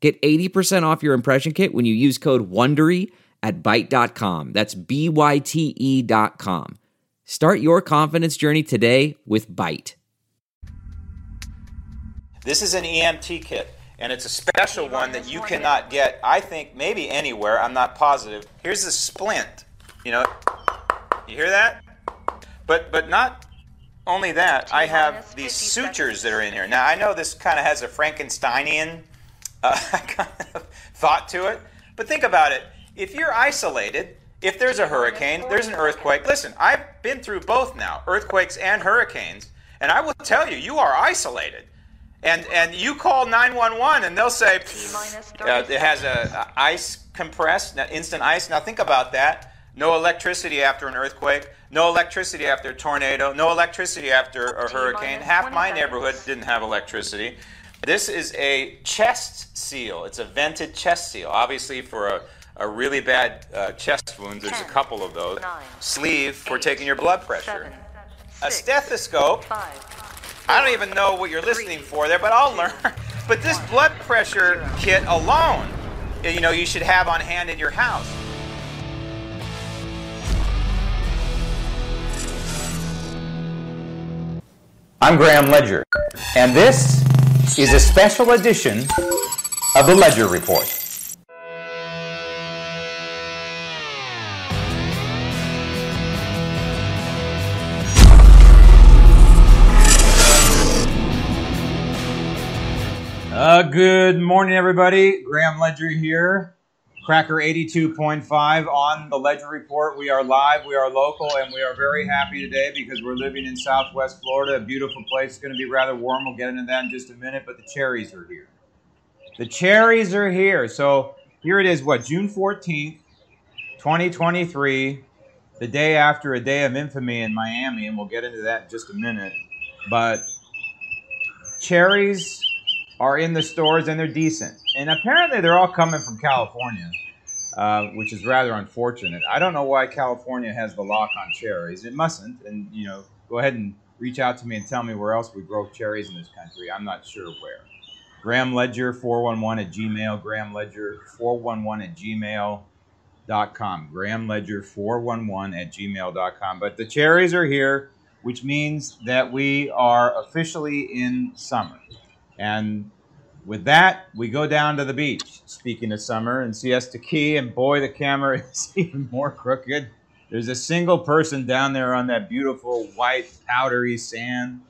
Get 80% off your impression kit when you use code WONDERY at Byte.com. That's B-Y-T-E dot com. Start your confidence journey today with Byte. This is an EMT kit, and it's a special one that you cannot get, I think, maybe anywhere. I'm not positive. Here's a splint. You know, you hear that? But but not only that, I have these sutures that are in here. Now I know this kind of has a Frankensteinian uh, kind of thought to it, but think about it. If you're isolated, if there's a hurricane, there's an earthquake. Listen, I've been through both now, earthquakes and hurricanes, and I will tell you, you are isolated. And and you call 911 and they'll say uh, it has a, a ice compressed, instant ice. Now think about that. No electricity after an earthquake. No electricity after a tornado. No electricity after a hurricane. Half my neighborhood didn't have electricity. This is a chest seal. It's a vented chest seal. Obviously, for a, a really bad uh, chest wound, there's a couple of those. Nine, Sleeve for taking your blood pressure. Seven A stethoscope. Five. I don't even know what you're listening for there, but I'll learn. But this blood pressure kit alone, you know, you should have on hand in your house. I'm Graham Ledger, and this is a special edition of the Ledger Report. Uh, good morning, everybody. Graham Ledger here. Cracker 82.5 on the Ledger Report. We are live, we are local, and we are very happy today because we're living in Southwest Florida, a beautiful place. It's going to be rather warm. We'll get into that in just a minute, but the cherries are here. The cherries are here. So here it is, what, June 14th, 2023, the day after a day of infamy in Miami, and we'll get into that in just a minute. But cherries are in the stores and they're decent. And apparently they're all coming from California, uh, which is rather unfortunate. I don't know why California has the lock on cherries. It mustn't. And, you know, go ahead and reach out to me and tell me where else we grow cherries in this country. I'm not sure where. Graham Ledger 411 at Gmail, Graham Ledger 411 at gmail.com. Graham Ledger 411 at gmail.com. But the cherries are here, which means that we are officially in summer. And with that, we go down to the beach. Speaking of summer and Siesta Key, and boy, the camera is even more crooked. There's a single person down there on that beautiful white powdery sand,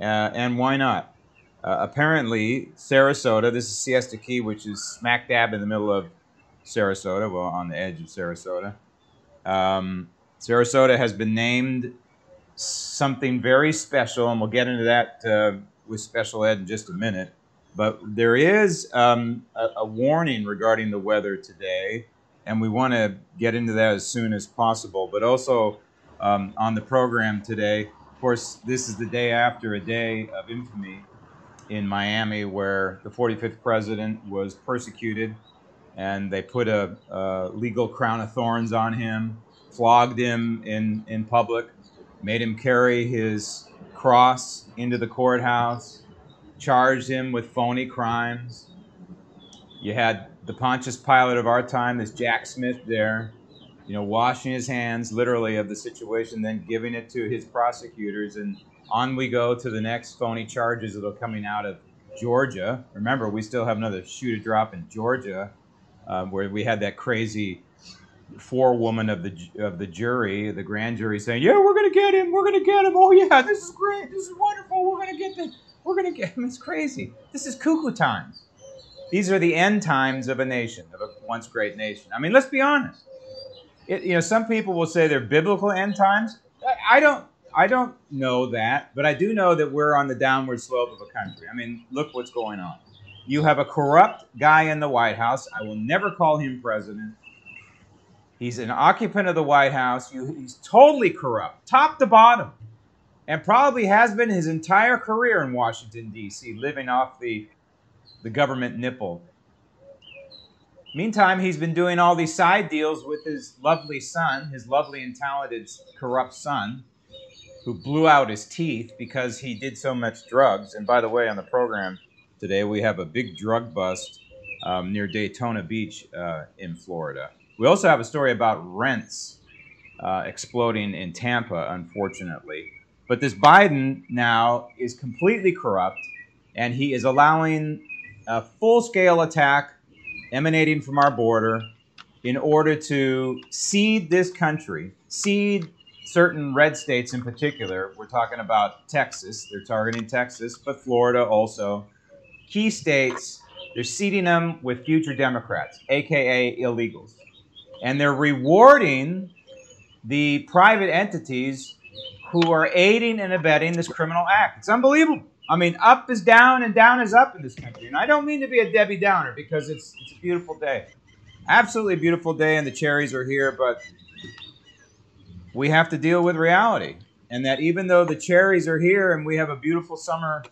uh, and why not? Uh, apparently, Sarasota. This is Siesta Key, which is smack dab in the middle of Sarasota, well, on the edge of Sarasota. Um, Sarasota has been named something very special, and we'll get into that uh, with special ed in just a minute. But there is um, a, a, warning regarding the weather today, and we want to get into that as soon as possible. But also um, on the program today, of course, this is the day after a day of infamy in Miami where the 45th president was persecuted and they put a, a legal crown of thorns on him, flogged him in, in public, made him carry his cross into the courthouse, charged him with phony crimes. You had the Pontius Pilate of our time, this Jack Smith there, you know, washing his hands literally of the situation, then giving it to his prosecutors. And on we go to the next phony charges that are coming out of Georgia. Remember, we still have another shoe to drop in Georgia, um, where we had that crazy forewoman of the of the jury, the grand jury, saying, "Yeah, we're gonna get him. We're gonna get him. Oh yeah, this is great. This is wonderful. We're gonna get this. We're gonna get him. It's crazy. This is cuckoo times. These are the end times of a nation, of a once great nation. I mean, let's be honest. It, you know, some people will say they're biblical end times. I, don't. I don't know that, but I do know that we're on the downward slope of a country. I mean, look what's going on. You have a corrupt guy in the White House. I will never call him president. He's an occupant of the White House. He's totally corrupt, top to bottom, and probably has been his entire career in Washington, D.C., living off the, the government nipple. Meantime, he's been doing all these side deals with his lovely son, his lovely and talented corrupt son, who blew out his teeth because he did so much drugs. And by the way, on the program today, we have a big drug bust um, near Daytona Beach uh, in Florida. We also have a story about rents uh, exploding in Tampa, unfortunately. But this Biden now is completely corrupt, and he is allowing a full scale attack emanating from our border in order to seed this country, seed certain red states in particular. We're talking about Texas, they're targeting Texas, but Florida also. Key states, they're seeding them with future Democrats, aka illegals. And they're rewarding the private entities who are aiding and abetting this criminal act. It's unbelievable. I mean, up is down and down is up in this country. And I don't mean to be a Debbie Downer because it's, it's a beautiful day. Absolutely beautiful day, and the cherries are here, but we have to deal with reality. And that even though the cherries are here and we have a beautiful summer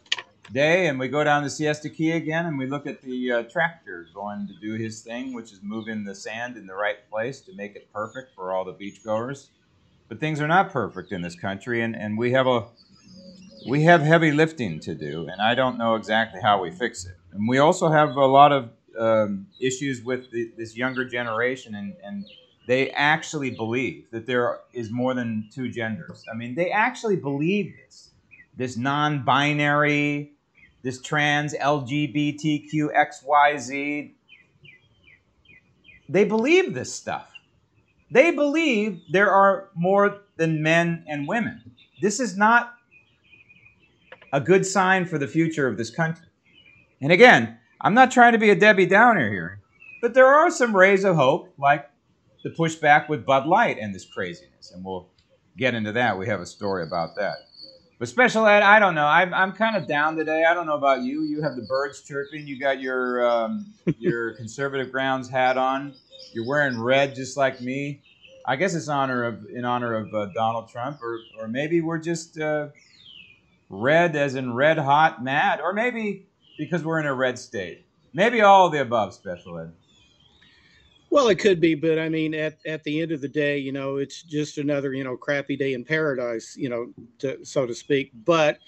day and we go down to Siesta Key again and we look at the uh, tractor going to do his thing, which is moving the sand in the right place to make it perfect for all the beachgoers. But things are not perfect in this country, and, and we have a we have heavy lifting to do, and I don't know exactly how we fix it. And we also have a lot of um, issues with the, this younger generation, and, and they actually believe that there is more than two genders. I mean, they actually believe this, this non-binary, this trans LGBTQXYZ. They believe this stuff. They believe there are more than men and women. This is not a good sign for the future of this country. And again, I'm not trying to be a Debbie Downer here, but there are some rays of hope, like the pushback with Bud Light and this craziness. And we'll get into that. We have a story about that. But special ed, I don't know. I'm, I'm kind of down today. I don't know about you. You have the birds chirping. You got your um, your conservative grounds hat on. You're wearing red just like me. I guess it's honor of in honor of uh, Donald Trump, or or maybe we're just uh, red as in red hot mad, or maybe because we're in a red state. Maybe all of the above, special ed. Well, it could be, but I mean, at, at the end of the day, you know, it's just another, you know, crappy day in paradise, you know, to, so to speak. But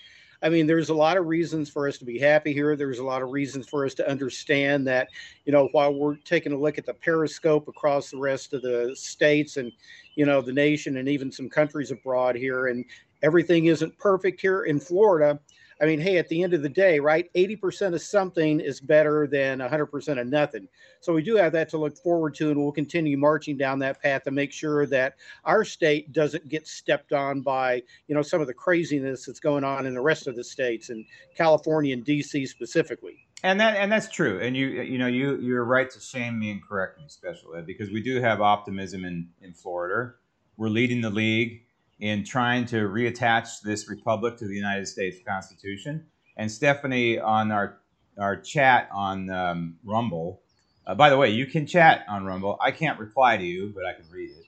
I mean, there's a lot of reasons for us to be happy here. There's a lot of reasons for us to understand that, you know, while we're taking a look at the periscope across the rest of the states and, you know, the nation and even some countries abroad here, and everything isn't perfect here in Florida. I mean, hey, at the end of the day, right? 80% of something is better than 100% of nothing. So we do have that to look forward to, and we'll continue marching down that path to make sure that our state doesn't get stepped on by, you know, some of the craziness that's going on in the rest of the states and California and DC specifically. And that and that's true. And you you know you you're right to shame me and correct me, special ed, because we do have optimism in in Florida. We're leading the league in trying to reattach this republic to the United States Constitution. And Stephanie, on our our chat on um, Rumble, uh, by the way, you can chat on Rumble. I can't reply to you, but I can read it.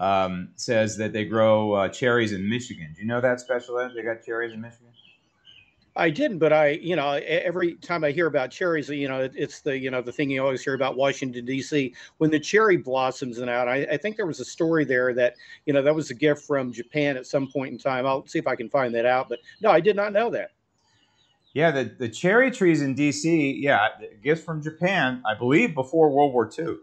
Um, says that they grow uh, cherries in Michigan. Do you know that special ed? They got cherries in Michigan. I didn't, but I, you know, every time I hear about cherries, you know, it's the, you know, the thing you always hear about Washington D.C. when the cherry blossoms and out. I, I, think there was a story there that, you know, that was a gift from Japan at some point in time. I'll see if I can find that out. But no, I did not know that. Yeah, the, the cherry trees in D.C. Yeah, gifts from Japan, I believe, before World War II.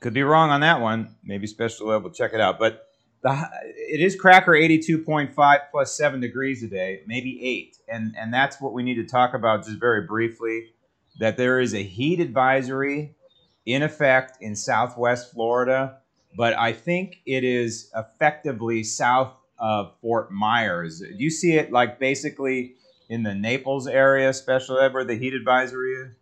Could be wrong on that one. Maybe special level. Check it out. But the, it is cracker 82.5 plus 7 degrees a day maybe 8 and and that's what we need to talk about just very briefly that there is a heat advisory in effect in southwest florida but i think it is effectively south of fort myers. Do you see it like basically in the naples area especially where the heat advisory is?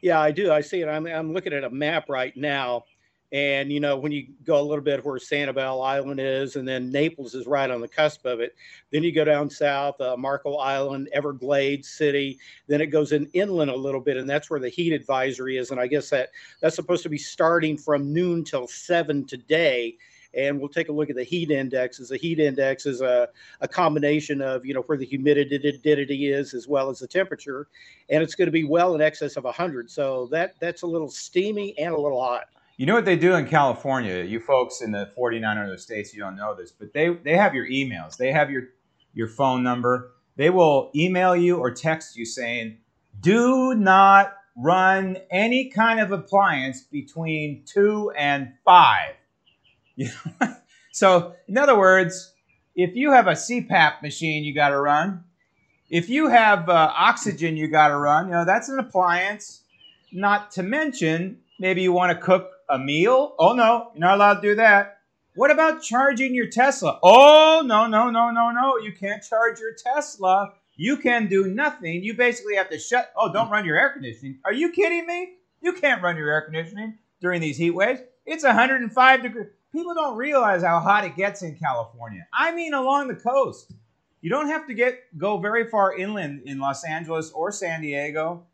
Yeah i do. I see it. I'm, I'm looking at a map right now And you know, when you go a little bit where Sanibel Island is, and then Naples is right on the cusp of it, then you go down south, uh, Marco Island, Everglades City. Then it goes in inland a little bit, and that's where the heat advisory is. And I guess that that's supposed to be starting from noon till seven today and we'll take a look at the heat index. indexes. The heat index is a, a combination of you know where the humidity is as well as the temperature, and it's going to be well in excess of 100. So that that's a little steamy and a little hot. You know what they do in California? You folks in the 49 other states, you don't know this, but they, they have your emails. They have your, your phone number. They will email you or text you saying, do not run any kind of appliance between two and five. so, in other words, if you have a CPAP machine you got to run, if you have uh, oxygen you got to run, you know, that's an appliance. Not to mention, maybe you want to cook a meal? Oh, no, you're not allowed to do that. What about charging your Tesla? Oh, no, no, no, no, no. You can't charge your Tesla. You can do nothing. You basically have to shut. Oh, don't run your air conditioning. Are you kidding me? You can't run your air conditioning during these heat waves. It's 105 degrees. People don't realize how hot it gets in California. I mean, along the coast. You don't have to get go very far inland in Los Angeles or San Diego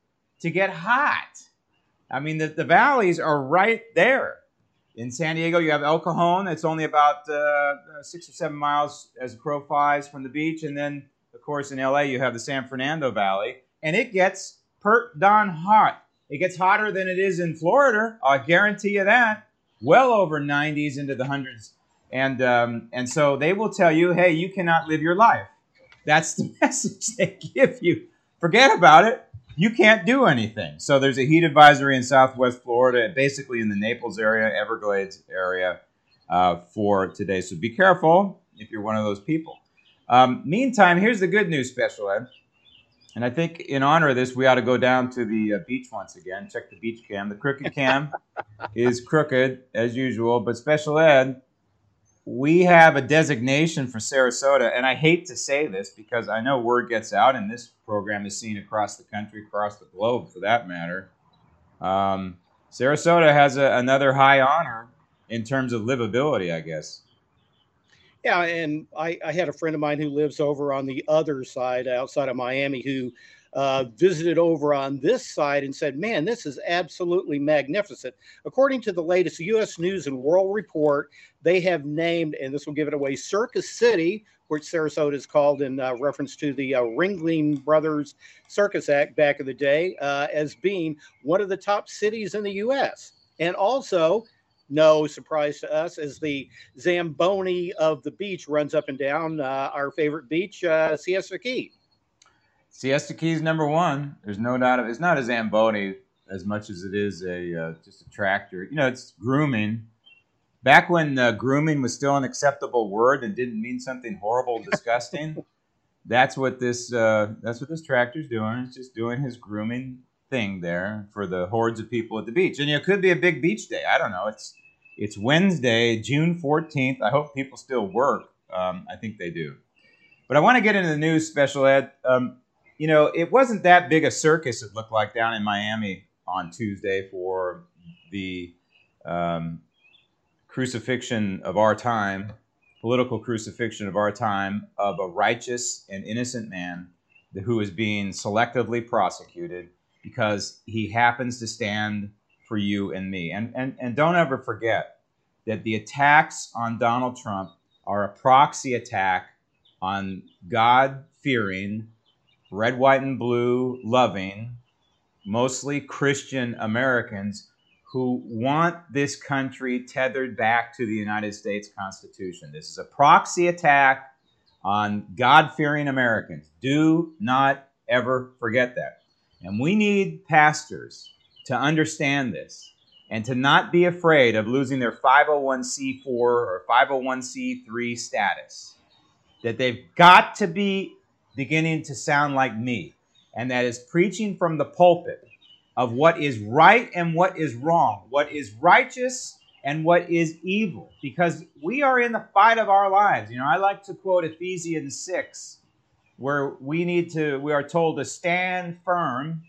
to get hot. I mean, the, the valleys are right there. In San Diego, you have El Cajon. It's only about uh, uh, six or seven miles as a crow flies from the beach. And then, of course, in LA, you have the San Fernando Valley. And it gets pert don hot. It gets hotter than it is in Florida. I guarantee you that. Well over 90s into the hundreds. And, um, and so they will tell you, hey, you cannot live your life. That's the message they give you. Forget about it you can't do anything. So there's a heat advisory in Southwest Florida, basically in the Naples area, Everglades area, uh, for today. So be careful if you're one of those people. Um, meantime, here's the good news, Special Ed. And I think in honor of this, we ought to go down to the uh, beach once again. Check the beach cam. The crooked cam is crooked as usual, but Special Ed we have a designation for Sarasota, and I hate to say this because I know word gets out, and this program is seen across the country, across the globe for that matter. Um, Sarasota has a, another high honor in terms of livability, I guess. Yeah, and I, I, had a friend of mine who lives over on the other side, outside of Miami, who uh, visited over on this side and said, Man, this is absolutely magnificent. According to the latest U.S. News and World Report, they have named, and this will give it away, Circus City, which Sarasota is called in uh, reference to the uh, Ringling Brothers Circus Act back in the day, uh, as being one of the top cities in the U.S. And also, no surprise to us, as the Zamboni of the beach runs up and down uh, our favorite beach, uh, Siesta Key. Siesta Key is number one. There's no doubt of it. It's not a Zamboni as much as it is a uh, just a tractor. You know, it's grooming. Back when uh, grooming was still an acceptable word and didn't mean something horrible, disgusting. that's what this uh, that's what this tractor's doing. It's just doing his grooming thing there for the hordes of people at the beach. And you know, it could be a big beach day. I don't know. It's it's Wednesday, June 14th. I hope people still work. Um, I think they do. But I want to get into the news, special ed. Um, you know, it wasn't that big a circus, it looked like, down in Miami on Tuesday for the um, crucifixion of our time, political crucifixion of our time, of a righteous and innocent man who is being selectively prosecuted because he happens to stand for you and me. And, and, and don't ever forget that the attacks on Donald Trump are a proxy attack on God fearing red, white, and blue loving, mostly Christian Americans who want this country tethered back to the United States Constitution. This is a proxy attack on God fearing Americans. Do not ever forget that. And we need pastors to understand this and to not be afraid of losing their 501c4 or 501c3 status. That they've got to be beginning to sound like me, and that is preaching from the pulpit of what is right and what is wrong, what is righteous and what is evil, because we are in the fight of our lives. You know, I like to quote Ephesians 6, where we need to, we are told to stand firm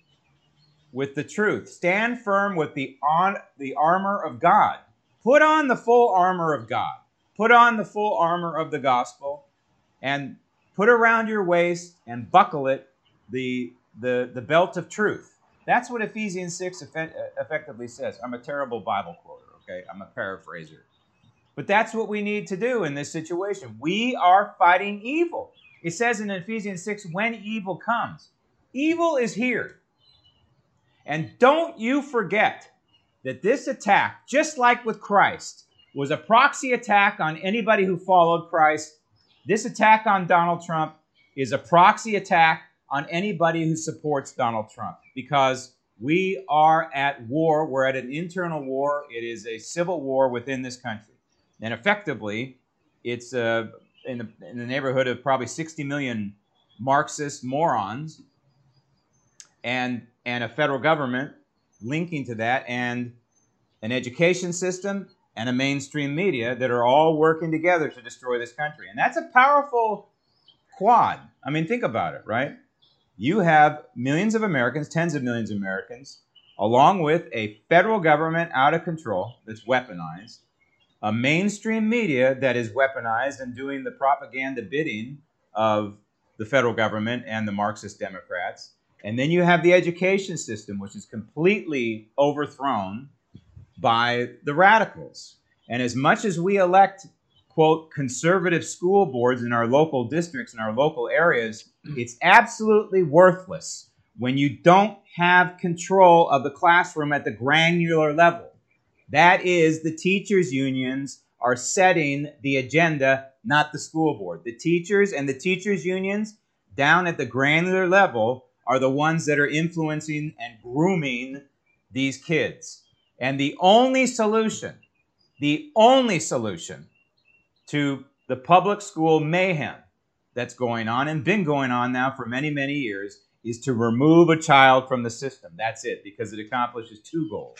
with the truth. Stand firm with the on the armor of God. Put on the full armor of God. Put on the full armor of the gospel and put around your waist and buckle it the, the, the belt of truth. That's what Ephesians 6 uh, effectively says. I'm a terrible Bible quoter, okay? I'm a paraphraser. But that's what we need to do in this situation. We are fighting evil. It says in Ephesians 6 when evil comes, evil is here. And don't you forget that this attack, just like with Christ, was a proxy attack on anybody who followed Christ. This attack on Donald Trump is a proxy attack on anybody who supports Donald Trump because we are at war. We're at an internal war. It is a civil war within this country. And effectively, it's uh, in, the, in the neighborhood of probably 60 million Marxist morons and, and a federal government linking to that and an education system and a mainstream media that are all working together to destroy this country. And that's a powerful quad. I mean, think about it, right? You have millions of Americans, tens of millions of Americans, along with a federal government out of control that's weaponized, a mainstream media that is weaponized and doing the propaganda bidding of the federal government and the Marxist Democrats. And then you have the education system, which is completely overthrown by the radicals. And as much as we elect, quote, conservative school boards in our local districts and our local areas, it's absolutely worthless when you don't have control of the classroom at the granular level. That is, the teachers' unions are setting the agenda, not the school board. The teachers and the teachers' unions down at the granular level are the ones that are influencing and grooming these kids. And the only solution, the only solution to the public school mayhem that's going on and been going on now for many, many years is to remove a child from the system. That's it, because it accomplishes two goals.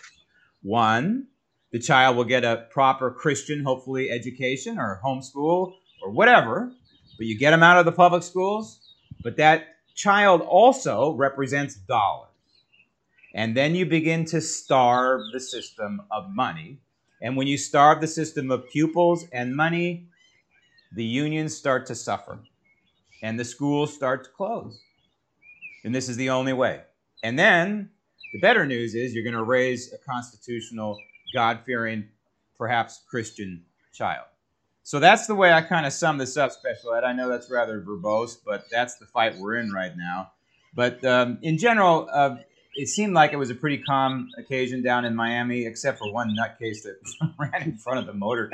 One, the child will get a proper Christian, hopefully, education or homeschool or whatever, but you get them out of the public schools. But that child also represents dollars. And then you begin to starve the system of money. And when you starve the system of pupils and money, the unions start to suffer and the schools start to close. And this is the only way. And then the better news is you're going to raise a constitutional, God fearing, perhaps Christian child. So that's the way I kind of sum this up, Special Ed. I know that's rather verbose, but that's the fight we're in right now. But um, in general, uh, it seemed like it was a pretty calm occasion down in Miami, except for one nutcase that ran in front of the motorcade.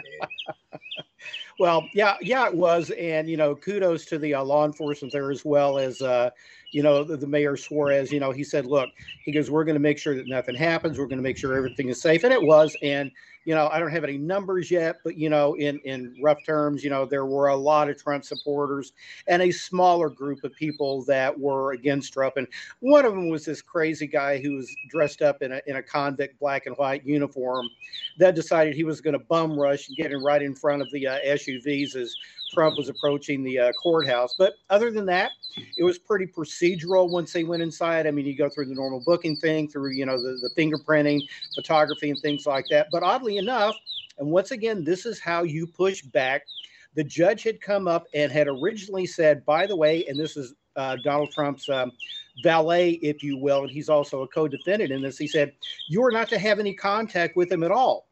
well, yeah, yeah, it was, and you know, kudos to the uh, law enforcement there as well as uh, you know the, the, mayor Suarez. You know, he said, "Look, he goes, we're going to make sure that nothing happens. We're going to make sure everything is safe," and it was, and you know, I don't have any numbers yet, but you know, in in rough terms, you know, there were a lot of Trump supporters and a smaller group of people that were against Trump. And one of them was this crazy guy who was dressed up in a in a convict black and white uniform that decided he was going to bum rush and get in right in front of the uh, SUVs as Trump was approaching the uh, courthouse. But other than that, it was pretty procedural once they went inside. I mean, you go through the normal booking thing, through you know the, the fingerprinting, photography, and things like that. But oddly enough, and once again, this is how you push back. The judge had come up and had originally said, by the way, and this is uh, Donald Trump's um, valet, if you will, and he's also a co-defendant in this. He said, "You are not to have any contact with him at all."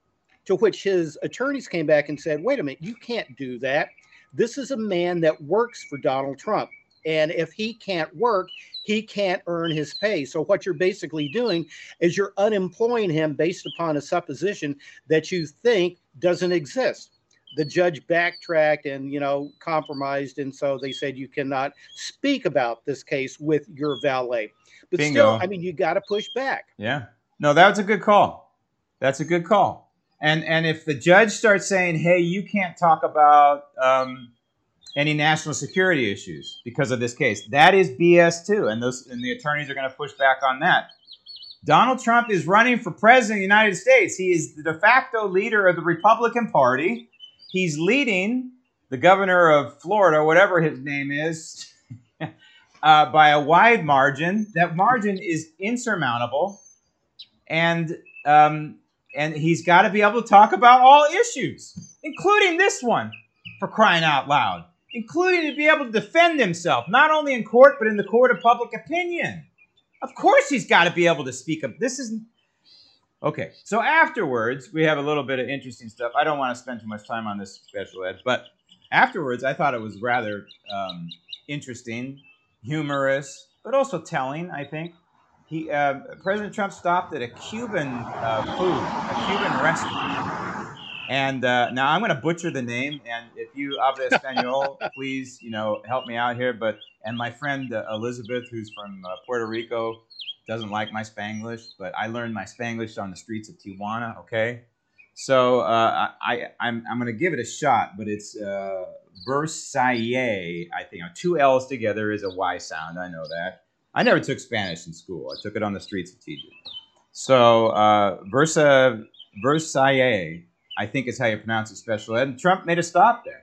To which his attorneys came back and said, "Wait a minute, you can't do that. This is a man that works for Donald Trump. And if he can't work, he can't earn his pay. So what you're basically doing is you're unemploying him based upon a supposition that you think doesn't exist. The judge backtracked and you know compromised, and so they said you cannot speak about this case with your valet. But Bingo. still, I mean, you got to push back. Yeah. No, that's a good call. That's a good call. And and if the judge starts saying, "Hey, you can't talk about um, any national security issues because of this case," that is BS too, and those and the attorneys are going to push back on that. Donald Trump is running for president of the United States. He is the de facto leader of the Republican Party. He's leading the governor of Florida, whatever his name is, uh, by a wide margin. That margin is insurmountable, and um, and he's got to be able to talk about all issues, including this one, for crying out loud, including to be able to defend himself, not only in court, but in the court of public opinion. Of course, he's got to be able to speak up. This is. Okay, so afterwards, we have a little bit of interesting stuff. I don't want to spend too much time on this special ed, but afterwards, I thought it was rather um, interesting, humorous, but also telling, I think. He, uh, President Trump stopped at a Cuban uh, food, a Cuban restaurant. And uh, now I'm going to butcher the name, and if you habla español, please, you know, help me out here. But and my friend uh, Elizabeth, who's from uh, Puerto Rico, doesn't like my Spanglish, but I learned my Spanglish on the streets of Tijuana. Okay, so uh, I, I'm I'm going to give it a shot, but it's uh, Versailles. I think two L's together is a Y sound. I know that. I never took Spanish in school. I took it on the streets of TJ. So uh, Versa Versailles, I think is how you pronounce it. Special ed. And Trump made a stop there.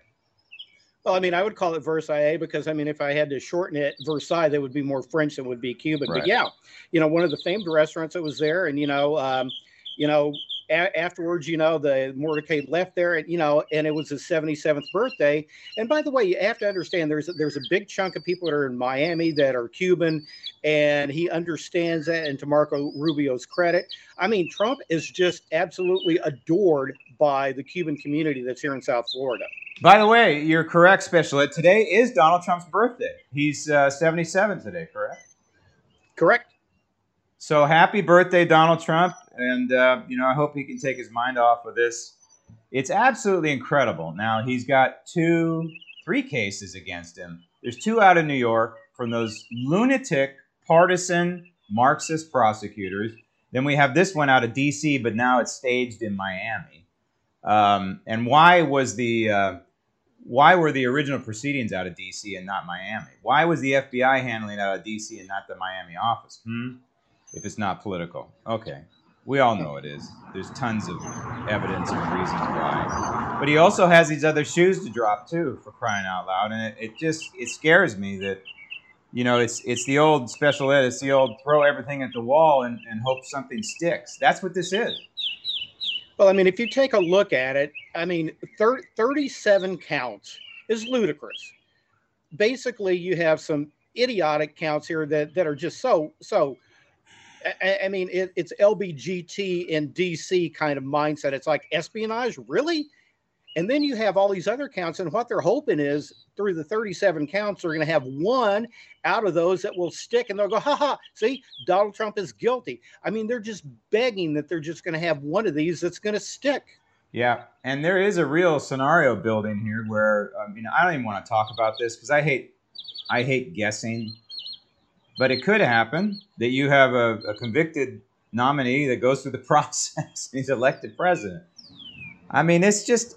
Well, I mean, I would call it Versailles because I mean, if I had to shorten it, Versailles, that would be more French than would be Cuban. Right. But yeah, you know, one of the famed restaurants that was there, and you know, um, you know, a- afterwards, you know, the motorcade left there, and you know, and it was his 77th birthday. And by the way, you have to understand there's a, there's a big chunk of people that are in Miami that are Cuban, and he understands that. And to Marco Rubio's credit, I mean, Trump is just absolutely adored by the Cuban community that's here in South Florida. By the way, you're correct, Special Ed. Today is Donald Trump's birthday. He's uh, 77 today, correct? Correct. So happy birthday, Donald Trump. And, uh, you know, I hope he can take his mind off of this. It's absolutely incredible. Now, he's got two, three cases against him. There's two out of New York from those lunatic, partisan, Marxist prosecutors. Then we have this one out of D.C., but now it's staged in Miami. Um, and why was the uh, why were the original proceedings out of D.C. and not Miami? Why was the FBI handling out of D.C. and not the Miami office? Hmm? If it's not political, okay. We all know it is. There's tons of evidence and reasons why. But he also has these other shoes to drop too, for crying out loud. And it, it just it scares me that you know it's it's the old special ed. It's the old throw everything at the wall and, and hope something sticks. That's what this is. Well, I mean, if you take a look at it, I mean, thir- 37 counts is ludicrous. Basically, you have some idiotic counts here that, that are just so, so. I, I mean, it, it's LBGT in DC kind of mindset. It's like espionage, really? And then you have all these other counts, and what they're hoping is through the 37 counts, they're going to have one out of those that will stick, and they'll go, ha ha, see, Donald Trump is guilty. I mean, they're just begging that they're just going to have one of these that's going to stick. Yeah, and there is a real scenario building here where um, I mean I don't even want to talk about this because I hate I hate guessing, but it could happen that you have a, a convicted nominee that goes through the process and he's elected president. I mean, it's just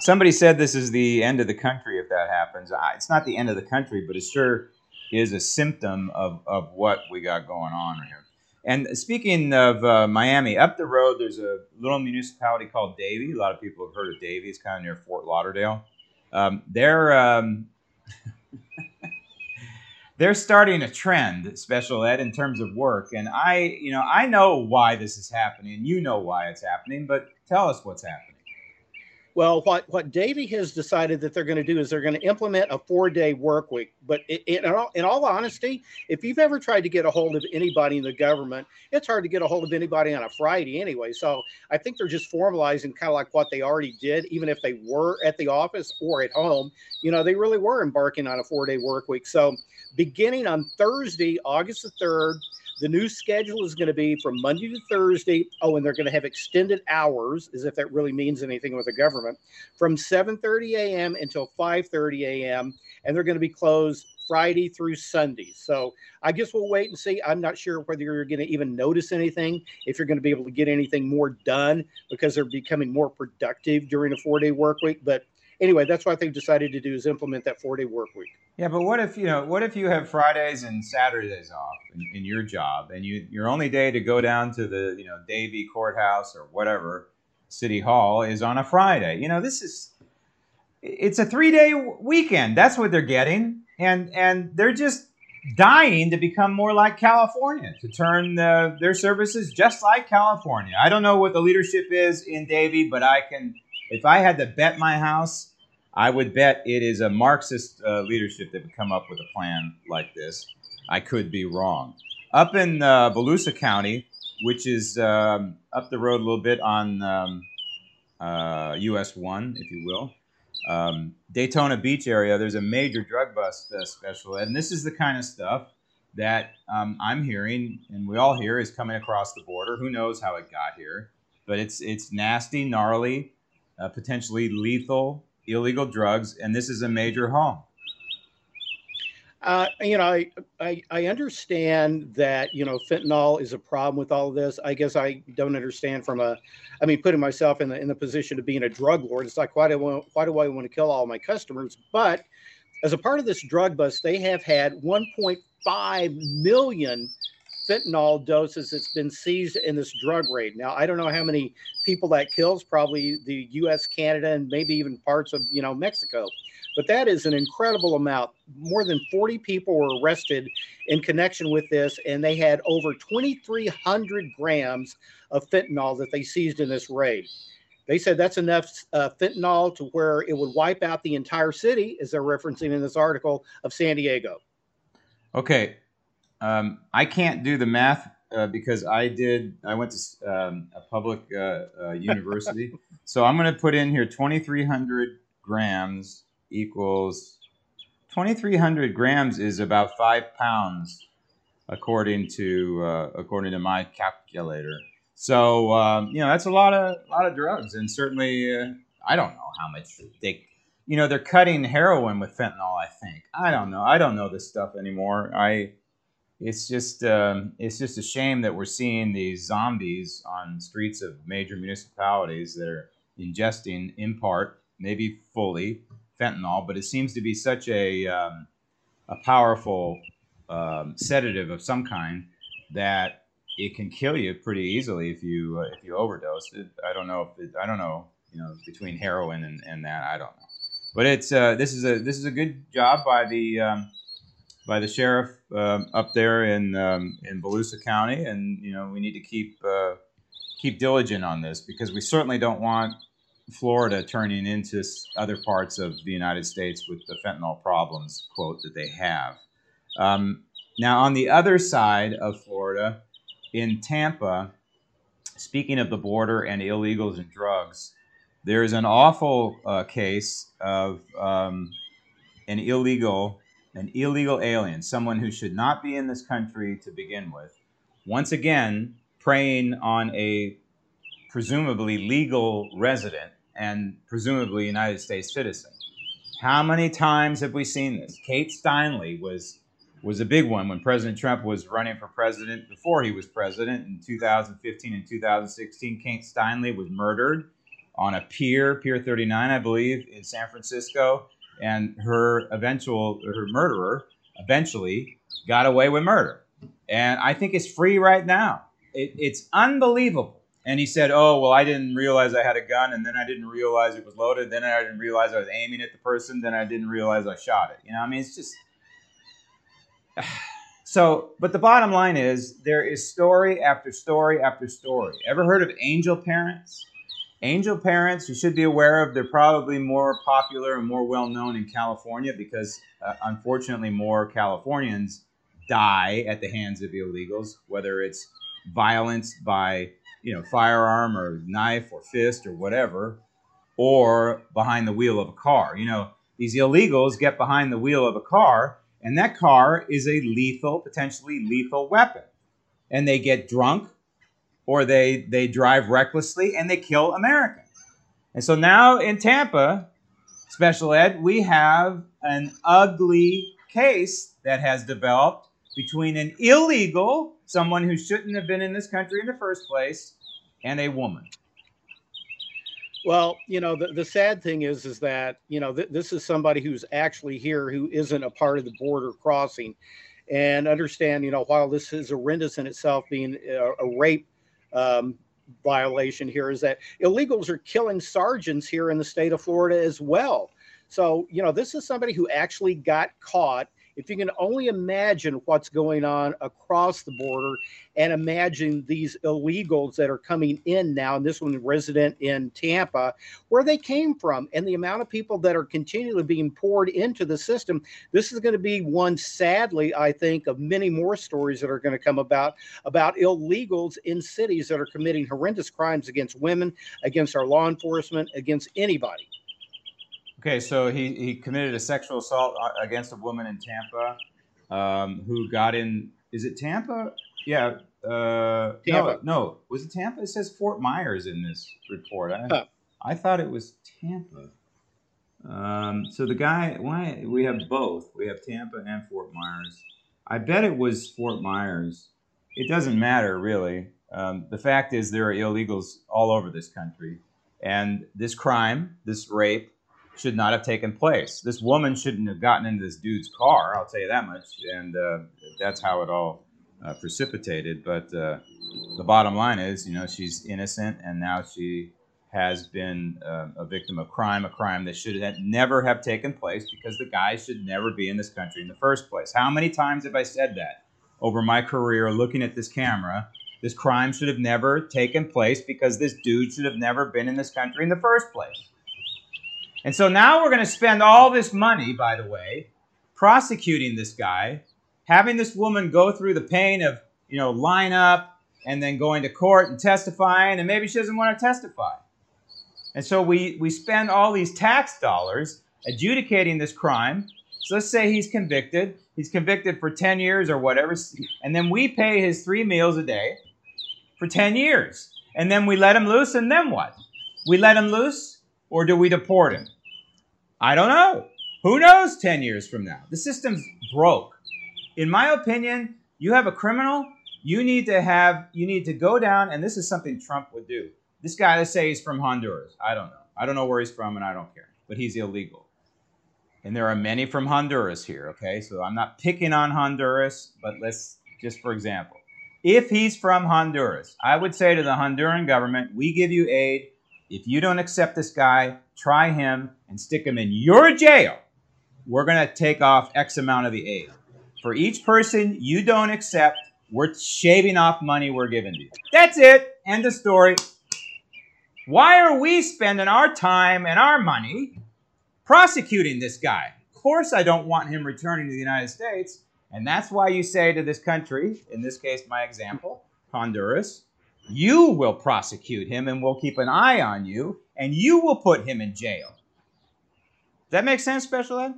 somebody said this is the end of the country if that happens. It's not the end of the country, but it sure is a symptom of, of what we got going on here. And speaking of uh, Miami, up the road there's a little municipality called Davie. A lot of people have heard of Davie. It's kind of near Fort Lauderdale. Um, they're um, they're starting a trend, special ed, in terms of work. And I, you know, I know why this is happening. You know why it's happening, but tell us what's happening. Well, what what Davie has decided that they're going to do is they're going to implement a four day work week. But it, it, in, all, in all honesty, if you've ever tried to get a hold of anybody in the government, it's hard to get a hold of anybody on a Friday anyway. So I think they're just formalizing kind of like what they already did, even if they were at the office or at home. You know, they really were embarking on a four day work week. So beginning on Thursday, August the third. The new schedule is going to be from Monday to Thursday. Oh, and they're going to have extended hours, as if that really means anything with the government, from 7:30 a.m. until 5:30 a.m. And they're going to be closed Friday through Sunday. So I guess we'll wait and see. I'm not sure whether you're going to even notice anything, if you're going to be able to get anything more done because they're becoming more productive during a four-day work week. But anyway, that's what they've decided to do is implement that four-day work week. Yeah, but what if you know? What if you have Fridays and Saturdays off in, in your job, and you your only day to go down to the you know Davie Courthouse or whatever City Hall is on a Friday? You know, this is it's a three day weekend. That's what they're getting, and and they're just dying to become more like California, to turn the, their services just like California. I don't know what the leadership is in Davie, but I can, if I had to bet my house, I would bet it is a Marxist uh, leadership that would come up with a plan like this. I could be wrong. Up in uh, Volusia County, which is um, up the road a little bit on um, uh, US 1, if you will, um, Daytona Beach area, there's a major drug bust uh, special. And this is the kind of stuff that um, I'm hearing, and we all hear, is coming across the border. Who knows how it got here? But it's, it's nasty, gnarly, uh, potentially lethal, illegal drugs, and this is a major home. Uh, you know, I, I, I understand that you know fentanyl is a problem with all of this. I guess I don't understand from a, I mean, putting myself in the in the position of being a drug lord. It's like why do I want, why do I want to kill all my customers? But as a part of this drug bust, they have had 1.5 million fentanyl doses that's been seized in this drug raid. Now, I don't know how many people that kills. Probably the U.S., Canada, and maybe even parts of you know Mexico. But that is an incredible amount. More than 40 people were arrested in connection with this, and they had over 2,300 grams of fentanyl that they seized in this raid. They said that's enough uh, fentanyl to where it would wipe out the entire city, as they're referencing in this article, of San Diego. Okay. Um, I can't do the math uh, because I did, I went to um, a public uh, uh university. so I'm going to put in here 2,300 grams equals 2,300 grams is about five pounds, according to uh, according to my calculator. So um, you know that's a lot of a lot of drugs, and certainly uh, I don't know how much they, you know, they're cutting heroin with fentanyl. I think I don't know. I don't know this stuff anymore. I it's just um, it's just a shame that we're seeing these zombies on streets of major municipalities that are ingesting in part, maybe fully, fentanyl, but it seems to be such a um, a powerful um, sedative of some kind that it can kill you pretty easily if you uh, if you overdose. It, I don't know if it, I don't know you know between heroin and, and that I don't know, but it's uh, this is a this is a good job by the um, by the sheriff um, up there in um, in Volusia County, and you know we need to keep uh, keep diligent on this because we certainly don't want Florida turning into other parts of the United States with the fentanyl problems, quote, that they have. Um, now, on the other side of Florida, in Tampa, speaking of the border and illegals and drugs, there's an awful uh, case of um, an illegal, an illegal alien, someone who should not be in this country to begin with. Once again, preying on a presumably legal resident and presumably United States citizen. How many times have we seen this? Kate Steinle was was a big one when President Trump was running for president before he was president in 2015 and 2016. Kate Steinle was murdered on a pier, Pier 39, I believe, in San Francisco, and her eventual her murderer eventually got away with murder. And I think it's free right now. It, it's unbelievable and he said, "Oh, well, I didn't realize I had a gun, and then I didn't realize it was loaded. Then I didn't realize I was aiming at the person. Then I didn't realize I shot it. You know, I mean, it's just." So, but the bottom line is there is story after story after story. Ever heard of angel parents? Angel parents, you should be aware of, they're probably more popular and more well known in California because uh, unfortunately more Californians die at the hands of illegals, whether it's violence by you know, firearm or knife or fist or whatever, or behind the wheel of a car. You know, these illegals get behind the wheel of a car, and that car is a lethal, potentially lethal weapon. And they get drunk or they, they drive recklessly and they kill Americans. And so now in Tampa, special ed, we have an ugly case that has developed between an illegal, someone who shouldn't have been in this country in the first place, and a woman. Well, you know, the, the sad thing is, is that, you know, th- this is somebody who's actually here who isn't a part of the border crossing. And understand, you know, while this is horrendous in itself, being a, a rape um, violation here, is that illegals are killing sergeants here in the state of Florida as well. So, you know, this is somebody who actually got caught if you can only imagine what's going on across the border and imagine these illegals that are coming in now, and this one resident in Tampa, where they came from, and the amount of people that are continually being poured into the system, this is going to be one, sadly, I think, of many more stories that are going to come about about illegals in cities that are committing horrendous crimes against women, against our law enforcement, against anybody. Okay, so he, he committed a sexual assault uh, against a woman in Tampa um, who got in. Is it Tampa? Yeah. Uh, Tampa. No, no. Was it Tampa? It says Fort Myers in this report. I, Huh. I thought it was Tampa. Um, so the guy, why we have both? We have Tampa and Fort Myers. I bet it was Fort Myers. It doesn't matter really. Um, the fact is, there are illegals all over this country, and this crime, this rape, should not have taken place. This woman shouldn't have gotten into this dude's car. I'll tell you that much. And uh, that's how it all uh, precipitated. But uh, the bottom line is, you know, she's innocent, and now she has been uh, a victim of crime, a crime that should have never have taken place because the guy should never be in this country in the first place. How many times have I said that over my career looking at this camera? This crime should have never taken place because this dude should have never been in this country in the first place. And so now we're going to spend all this money, by the way, prosecuting this guy, having this woman go through the pain of, you know, line up and then going to court and testifying, and maybe she doesn't want to testify. And so we, we spend all these tax dollars adjudicating this crime. So let's say he's convicted. He's convicted for 10 years or whatever. And then we pay his three meals a day for 10 years. And then we let him loose, and then what? We let him loose, or do we deport him? I don't know. Who knows 10 years from now? The system's broke. In my opinion, you have a criminal, you need to have, you need to go down, and this is something Trump would do. This guy, let's say he's from Honduras. I don't know. I don't know where he's from, and I don't care. But he's illegal. And there are many from Honduras here, okay? So I'm not picking on Honduras, but let's just for example. If he's from Honduras, I would say to the Honduran government, we give you aid. If you don't accept this guy, try him and stick him in your jail. We're going to take off X amount of the aid. For each person you don't accept, we're shaving off money we're giving you. That's it. End of story. Why are we spending our time and our money prosecuting this guy? Of course, I don't want him returning to the United States. And that's why you say to this country, in this case, my example, Honduras, you will prosecute him and we'll keep an eye on you and you will put him in jail. Does that make sense, Special Ed?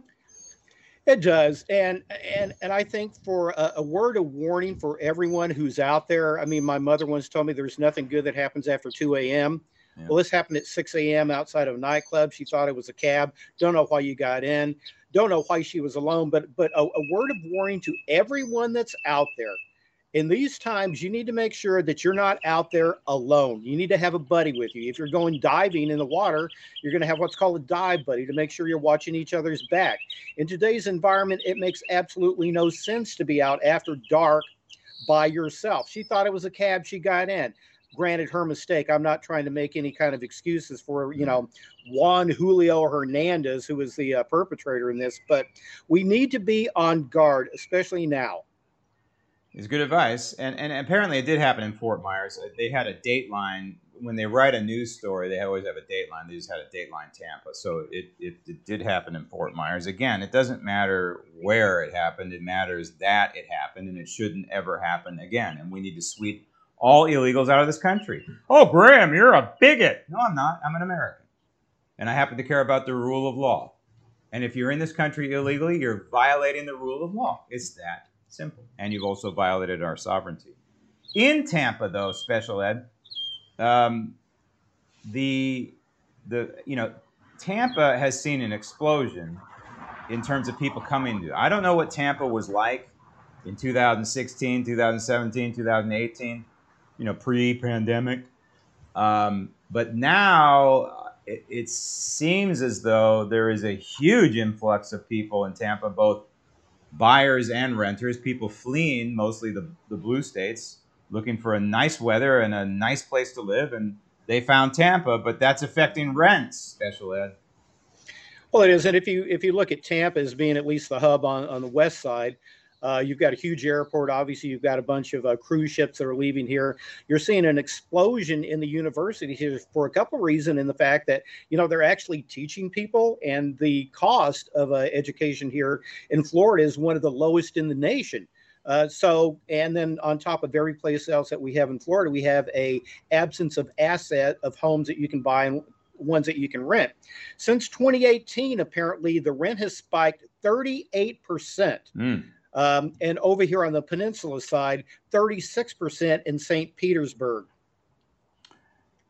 It does, and and and I think for a, a, word of warning for everyone who's out there. I mean, my mother once told me there's nothing good that happens after 2 a.m. Yeah. Well, this happened at 6 a.m. outside of a nightclub. She thought it was a cab. Don't know why you got in. Don't know why she was alone. But but a, a word of warning to everyone that's out there. In these times, you need to make sure that you're not out there alone. You need to have a buddy with you. If you're going diving in the water, you're going to have what's called a dive buddy to make sure you're watching each other's back. In today's environment, it makes absolutely no sense to be out after dark by yourself. She thought it was a cab she got in. Granted, her mistake. I'm not trying to make any kind of excuses for, you know, Juan Julio Hernandez, who was the uh, perpetrator in this, but we need to be on guard, especially now. It's good advice, and and apparently it did happen in Fort Myers. Uh, they had a dateline when they write a news story. They always have a dateline. They just had a dateline Tampa, so it, it it did happen in Fort Myers. Again, it doesn't matter where it happened. It matters that it happened, and it shouldn't ever happen again. And we need to sweep all illegals out of this country. Oh, Graham, you're a bigot. No, I'm not. I'm an American, and I happen to care about the rule of law. And if you're in this country illegally, you're violating the rule of law. It's that Simple. And you've also violated our sovereignty. In Tampa, though, special ed, um, the the you know Tampa has seen an explosion in terms of people coming to. I don't know what Tampa was like in 2016, 2017, 2018, you know, pre-pandemic. Um, but now it, it seems as though there is a huge influx of people in Tampa, both buyers and renters, people fleeing mostly the, the blue states, looking for a nice weather and a nice place to live. And they found Tampa, but that's affecting rents, special ed. Well, it is, and if you if you look at Tampa as being at least the hub on on the west side, uh, you've got a huge airport. Obviously, you've got a bunch of uh, cruise ships that are leaving here. You're seeing an explosion in the university here for a couple reasons. In the fact that you know they're actually teaching people, and the cost of uh, education here in Florida is one of the lowest in the nation. Uh, so, and then on top of every place else that we have in Florida, we have a absence of asset of homes that you can buy and ones that you can rent. Since 2018, apparently the rent has spiked 38 percent. Mm. Um, and over here on the peninsula side, 36% in St. Petersburg.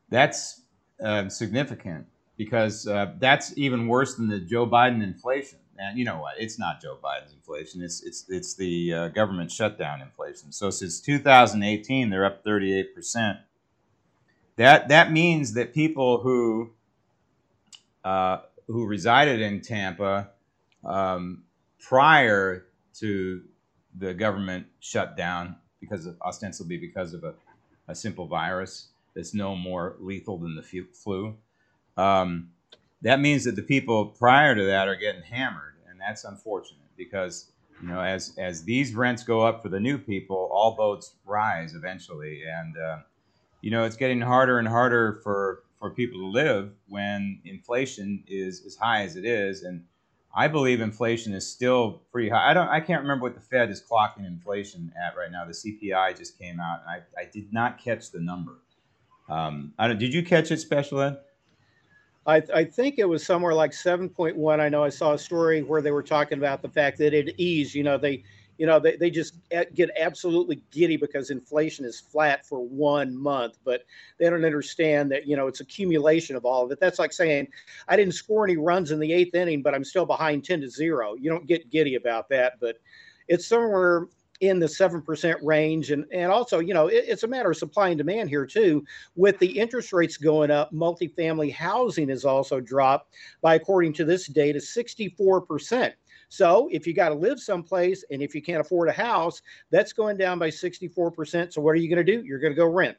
That's uh, significant because uh, that's even worse than the Joe Biden inflation. And you know what? It's not Joe Biden's inflation. It's it's it's the uh, government shutdown inflation. So since 2018, they're up 38 percent. That that means that people who uh, who resided in Tampa um, prior to the government shutdown because of, ostensibly because of a, a simple virus that's no more lethal than the flu. Um, that means that the people prior to that are getting hammered, and that's unfortunate because you know as as these rents go up for the new people, all boats rise eventually, and uh, you know it's getting harder and harder for for people to live when inflation is as high as it is, and I believe inflation is still pretty high. I don't. I can't remember what the Fed is clocking inflation at right now. The CPI just came out, and I, I did not catch the number. Um, I don't, did you catch it, Special Ed? I, I think it was somewhere like 7.1. I know I saw a story where they were talking about the fact that it eased. You know, they you know, they, they just get absolutely giddy because inflation is flat for one month, but they don't understand that, you know, it's accumulation of all of it. That's like saying, I didn't score any runs in the eighth inning, but I'm still behind 10 to zero. You don't get giddy about that, but it's somewhere in the 7% range. And, and also, you know, it, it's a matter of supply and demand here, too. With the interest rates going up, multifamily housing has also dropped by, according to this data, 64%. So if you got to live someplace and if you can't afford a house, that's going down by 64%. So what are you going to do? You're going to go rent.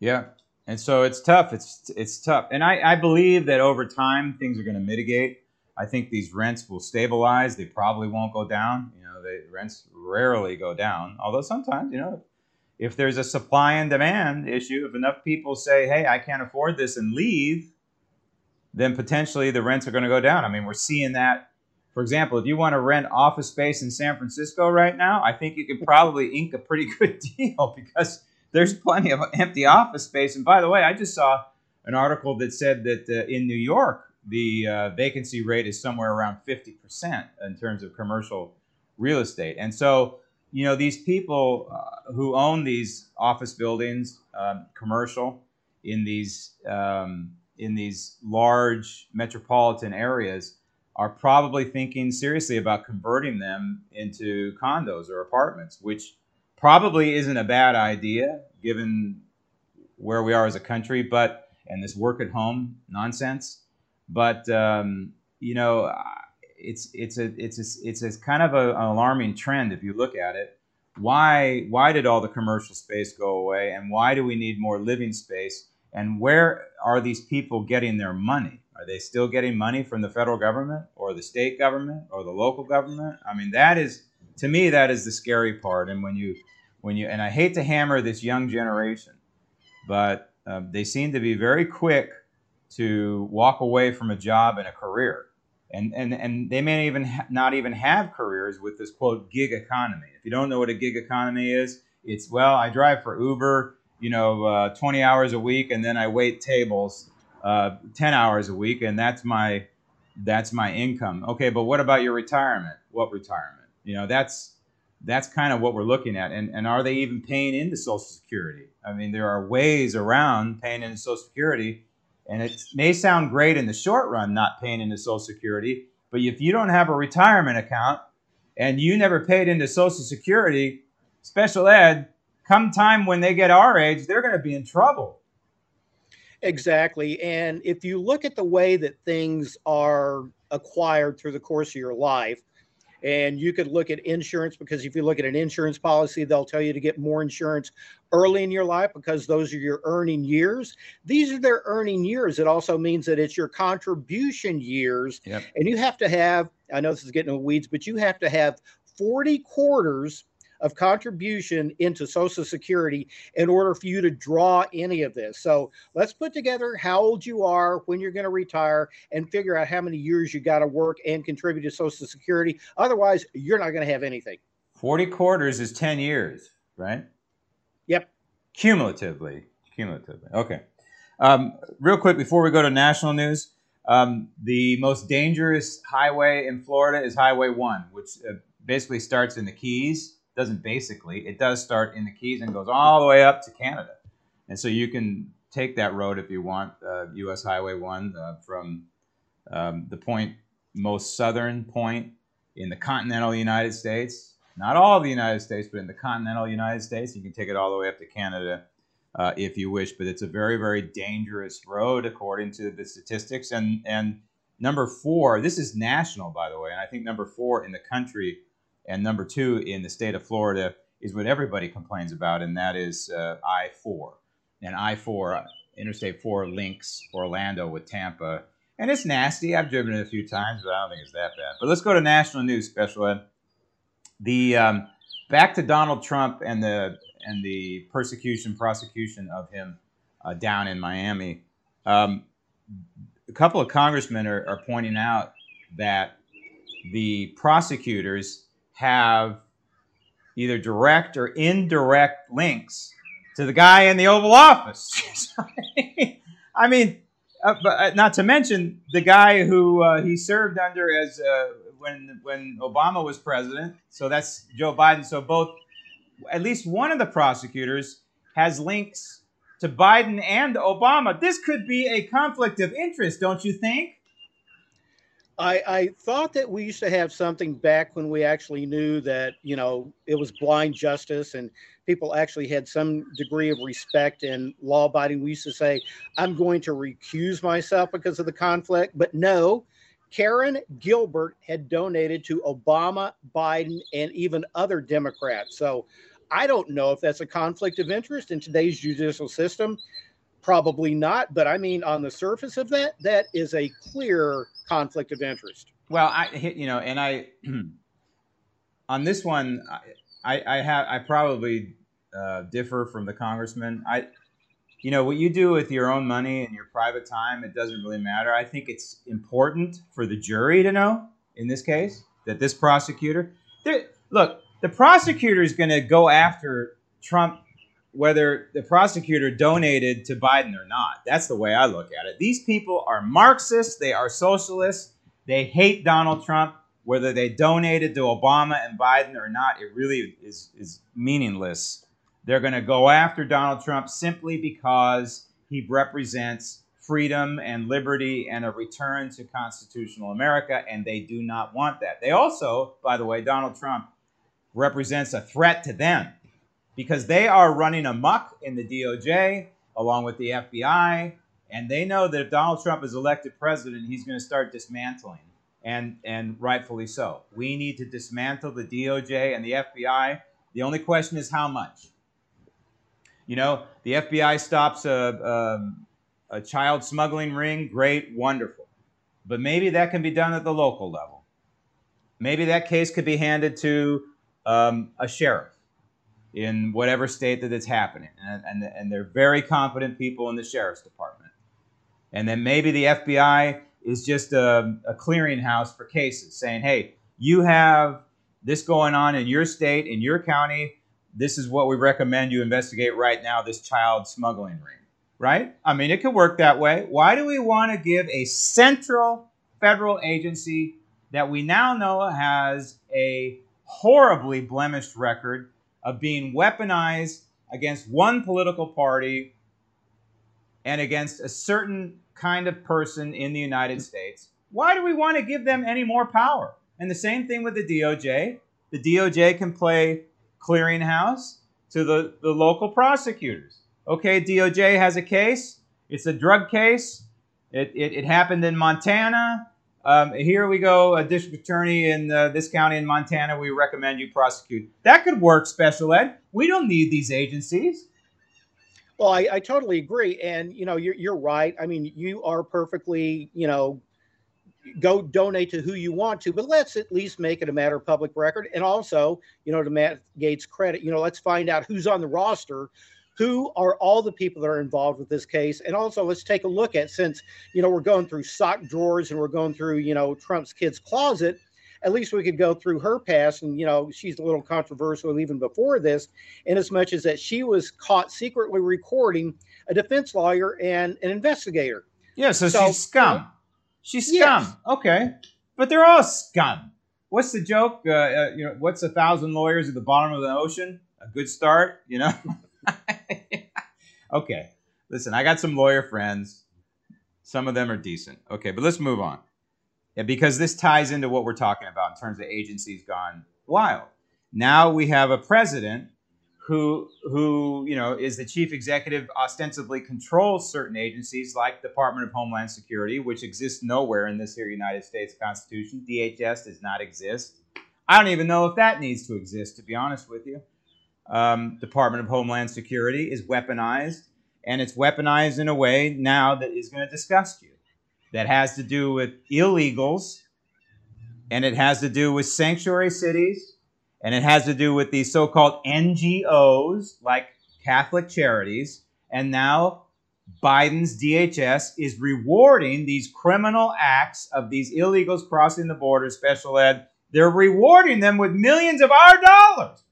Yeah. And so it's tough. It's it's tough. And I, I believe that over time things are going to mitigate. I think these rents will stabilize. They probably won't go down. You know, the rents rarely go down. Although sometimes, you know, if there's a supply and demand issue, if enough people say, "Hey, I can't afford this," and leave, then potentially the rents are going to go down. I mean, we're seeing that for example, if you want to rent office space in San Francisco right now, I think you could probably ink a pretty good deal because there's plenty of empty office space. And by the way, I just saw an article that said that uh, in New York, the uh, vacancy rate is somewhere around 50% in terms of commercial real estate. And so, you know, these people uh, who own these office buildings, um, commercial, in these um, in these large metropolitan areas, are probably thinking seriously about converting them into condos or apartments, which probably isn't a bad idea given where we are as a country, but and this work at home nonsense. But um, you know, it's it's a it's a, it's a kind of a, an alarming trend if you look at it. Why why did all the commercial space go away, and why do we need more living space? And where are these people getting their money? Are they still getting money from the federal government or the state government or the local government? I mean, that is to me that is the scary part. And when you when you and I hate to hammer this young generation, but uh, they seem to be very quick to walk away from a job and a career. And, and, and they may even ha- not even have careers with this quote gig economy. If you don't know what a gig economy is, it's well, I drive for Uber, you know, uh, 20 hours a week, and then I wait tables uh, 10 hours a week and that's my that's my income. Okay but what about your retirement? What retirement? You know that's that's kind of what we're looking at. And, and are they even paying into social security? I mean there are ways around paying into social security and it may sound great in the short run not paying into social security but if you don't have a retirement account and you never paid into social security special ed come time when they get our age they're going to be in trouble Exactly. And if you look at the way that things are acquired through the course of your life, And you could look at insurance because if you look at an insurance policy, they'll tell you to get more insurance early in your life because those are your earning years. These are their earning years. It also means that it's your contribution years. Yep. And you have to have, I know this is getting in the weeds, but you have to have 40 quarters of contribution into Social Security in order for you to draw any of this. So let's put together how old you are, when you're going to retire, and figure out how many years you got to work and contribute to Social Security. Otherwise, you're not going to have anything. 40 quarters is 10 years, right? Yep. Cumulatively. Cumulatively. Okay. Um, real quick before we go to national news, um, the most dangerous highway in Florida is Highway 1, which uh, basically starts in the Keys doesn't basically. It does start in the Keys and goes all the way up to Canada. And so you can take that road if you want, uh, U.S. Highway 1 uh, from um, the point, most southern point in the continental United States. Not all of the United States, but in the continental United States. You can take it all the way up to Canada uh, if you wish. But it's a very, very dangerous road according to the statistics. And, and number four, this is national, by the way. And I think number four in the country and number two, in the state of Florida, is what everybody complains about, and that is uh, I 4. And I 4, Interstate 4, links Orlando with Tampa. And it's nasty. I've driven it a few times, but I don't think it's that bad. But let's go to national news, Special Ed. The um, back to Donald Trump and the and the persecution prosecution of him uh, down in Miami. Um, a couple of congressmen are, are pointing out that the prosecutors have either direct or indirect links to the guy in the Oval Office. I mean, uh, but uh, not to mention the guy who uh, he served under as uh, when when Obama was president. So that's Joe Biden. So both, at least one of the prosecutors has links to Biden and Obama. This could be a conflict of interest, don't you think? I, I thought that we used to have something back when we actually knew that you know it was blind justice and people actually had some degree of respect and law abiding. We used to say, "I'm going to recuse myself because of the conflict," but no. Karen Gilbert had donated to Obama, Biden, and even other Democrats. So I don't know if that's a conflict of interest in today's judicial system. Probably not, but I mean, on the surface of that, that is a clear conflict of interest. Well, I you know, and I on this one, I I have I probably uh, differ from the congressman. I you know what you do with your own money and your private time, it doesn't really matter. I think it's important for the jury to know in this case that this prosecutor, look, the prosecutor is going to go after Trump whether the prosecutor donated to Biden or not. That's the way I look at it. These people are Marxists, they are socialists, they hate Donald Trump. Whether they donated to Obama and Biden or not, it really is, is meaningless. They're going to go after Donald Trump simply because he represents freedom and liberty and a return to constitutional America, and they do not want that. They also, by the way, Donald Trump represents a threat to them because they are running amok in the DOJ along with the FBI, and they know that if Donald Trump is elected president, he's going to start dismantling, and and rightfully so. We need to dismantle the DOJ and the FBI. The only question is how much. You know, the FBI stops a, a, a child smuggling ring. Great, wonderful, but maybe that can be done at the local level. Maybe that case could be handed to um, a sheriff in whatever state that it's happening. And, and, and they're very competent people in the sheriff's department. And then maybe the FBI is just a, a clearinghouse for cases saying, hey, you have this going on in your state, in your county. This is what we recommend you investigate right now this child smuggling ring, right? I mean, it could work that way. Why do we want to give a central federal agency that we now know has a horribly blemished record of being weaponized against one political party and against a certain kind of person in the United States. Why do we want to give them any more power? And the same thing with the DOJ. The DOJ can play clearinghouse to the, the local prosecutors. Okay, DOJ has a case. It's a drug case. It, it, it happened in Montana. Um, here we go, a district attorney in uh, this county in Montana. We recommend you prosecute. That could work, special ed. We don't need these agencies. Well, I, I totally agree, and you know, you're you're right. I mean, you are perfectly, you know, go donate to who you want to, but let's at least make it a matter of public record. And also, you know, to Matt Gaetz' credit, you know, let's find out who's on the roster, who are all the people that are involved with this case, and also let's take a look at since you know we're going through sock drawers and we're going through you know Trump's kid's closet. At least we could go through her past, and you know she's a little controversial even before this, in as much as that she was caught secretly recording a defense lawyer and an investigator. Yeah, so, so she's scum. She's scum. Yes. Okay, but they're all scum. What's the joke? Uh, uh, you know, what's a thousand lawyers at the bottom of the ocean? A good start, you know. okay, listen, I got some lawyer friends. Some of them are decent. Okay, but let's move on. Yeah, because this ties into what we're talking about in terms of agencies gone wild. Now we have a president who who you know is the chief executive ostensibly controls certain agencies like department of homeland security which exists nowhere in this here united states constitution dhs does not exist i don't even know if that needs to exist to be honest with you um, department of homeland security is weaponized and it's weaponized in a way now that is going to disgust you that has to do with illegals and it has to do with sanctuary cities and it has to do with these so called NGOs like Catholic Charities. And now Biden's DHS is rewarding these criminal acts of these illegals crossing the border, special ed. They're rewarding them with millions of our dollars.